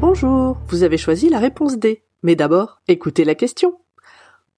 Bonjour, vous avez choisi la réponse D. Mais d'abord, écoutez la question.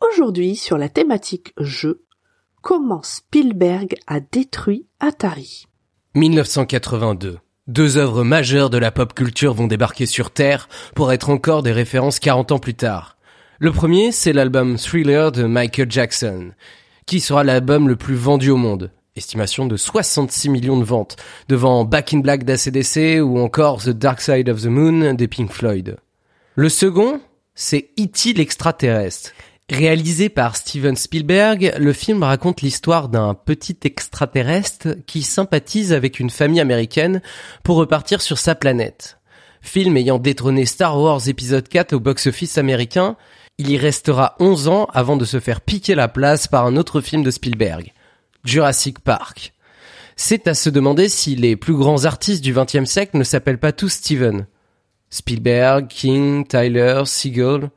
Aujourd'hui, sur la thématique jeu, comment Spielberg a détruit Atari? 1982. Deux œuvres majeures de la pop culture vont débarquer sur Terre pour être encore des références 40 ans plus tard. Le premier, c'est l'album Thriller de Michael Jackson, qui sera l'album le plus vendu au monde. Estimation de 66 millions de ventes, devant Back in Black d'ACDC ou encore The Dark Side of the Moon des Pink Floyd. Le second, c'est E.T. l'extraterrestre. Réalisé par Steven Spielberg, le film raconte l'histoire d'un petit extraterrestre qui sympathise avec une famille américaine pour repartir sur sa planète. Film ayant détrôné Star Wars épisode 4 au box-office américain, il y restera 11 ans avant de se faire piquer la place par un autre film de Spielberg, Jurassic Park. C'est à se demander si les plus grands artistes du XXe siècle ne s'appellent pas tous Steven. Spielberg, King, Tyler, Siegel.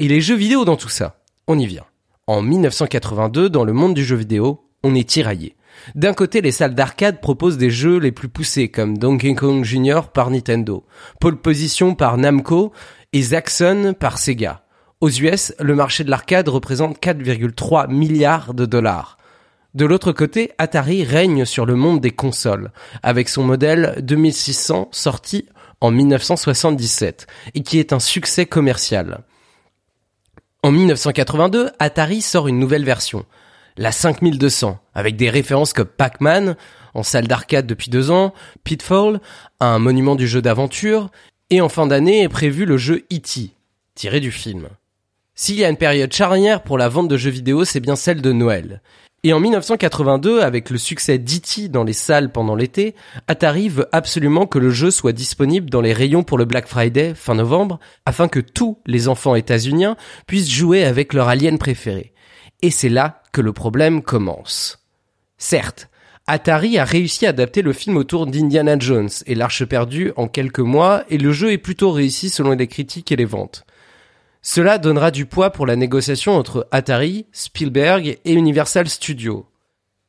Et les jeux vidéo dans tout ça On y vient. En 1982, dans le monde du jeu vidéo, on est tiraillé. D'un côté, les salles d'arcade proposent des jeux les plus poussés comme Donkey Kong Jr. par Nintendo, Pole Position par Namco et Zaxxon par Sega. Aux US, le marché de l'arcade représente 4,3 milliards de dollars. De l'autre côté, Atari règne sur le monde des consoles, avec son modèle 2600 sorti en 1977, et qui est un succès commercial. En 1982, Atari sort une nouvelle version, la 5200, avec des références comme Pac-Man, en salle d'arcade depuis deux ans, Pitfall, un monument du jeu d'aventure, et en fin d'année est prévu le jeu E.T., tiré du film. S'il y a une période charnière pour la vente de jeux vidéo, c'est bien celle de Noël. Et en 1982, avec le succès d'E.T. dans les salles pendant l'été, Atari veut absolument que le jeu soit disponible dans les rayons pour le Black Friday fin novembre, afin que tous les enfants états-uniens puissent jouer avec leur alien préféré. Et c'est là que le problème commence. Certes, Atari a réussi à adapter le film autour d'Indiana Jones et l'Arche perdue en quelques mois, et le jeu est plutôt réussi selon les critiques et les ventes. Cela donnera du poids pour la négociation entre Atari, Spielberg et Universal Studios.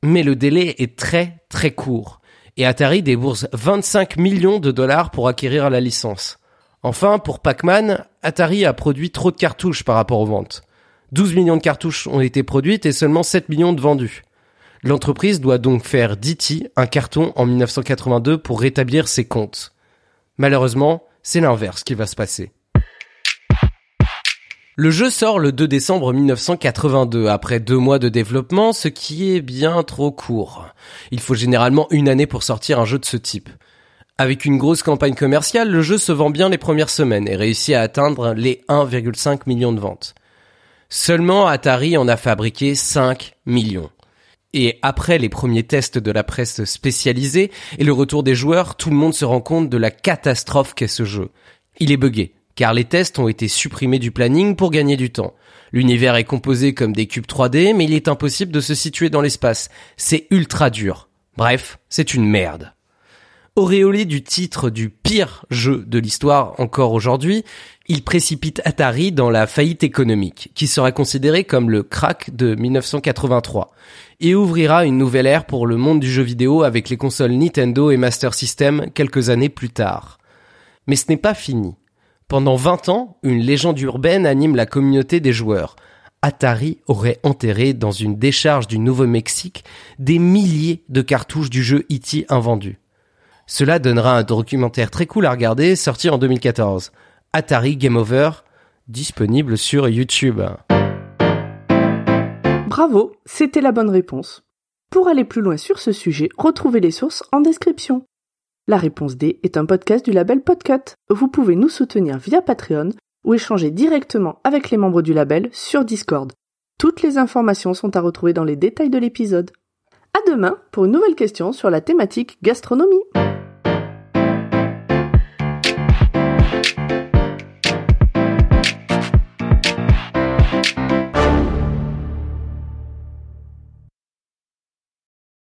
Mais le délai est très très court, et Atari débourse 25 millions de dollars pour acquérir la licence. Enfin, pour Pac-Man, Atari a produit trop de cartouches par rapport aux ventes. 12 millions de cartouches ont été produites et seulement 7 millions de vendues. L'entreprise doit donc faire d'E.T. un carton en 1982 pour rétablir ses comptes. Malheureusement, c'est l'inverse qui va se passer. Le jeu sort le 2 décembre 1982, après deux mois de développement, ce qui est bien trop court. Il faut généralement une année pour sortir un jeu de ce type. Avec une grosse campagne commerciale, le jeu se vend bien les premières semaines et réussit à atteindre les 1,5 millions de ventes. Seulement Atari en a fabriqué 5 millions. Et après les premiers tests de la presse spécialisée et le retour des joueurs, tout le monde se rend compte de la catastrophe qu'est ce jeu. Il est buggé, car les tests ont été supprimés du planning pour gagner du temps. L'univers est composé comme des cubes 3D, mais il est impossible de se situer dans l'espace. C'est ultra dur. Bref, c'est une merde. Auréolé du titre du pire jeu de l'histoire encore aujourd'hui, il précipite Atari dans la faillite économique, qui sera considérée comme le crack de 1983, et ouvrira une nouvelle ère pour le monde du jeu vidéo avec les consoles Nintendo et Master System quelques années plus tard. Mais ce n'est pas fini. Pendant 20 ans, une légende urbaine anime la communauté des joueurs. Atari aurait enterré dans une décharge du Nouveau-Mexique des milliers de cartouches du jeu E.T. invendus. Cela donnera un documentaire très cool à regarder, sorti en 2014. Atari Game Over, disponible sur YouTube. Bravo, c'était la bonne réponse. Pour aller plus loin sur ce sujet, retrouvez les sources en description. La réponse D est un podcast du label Podcut. Vous pouvez nous soutenir via Patreon ou échanger directement avec les membres du label sur Discord. Toutes les informations sont à retrouver dans les détails de l'épisode. À demain pour une nouvelle question sur la thématique gastronomie.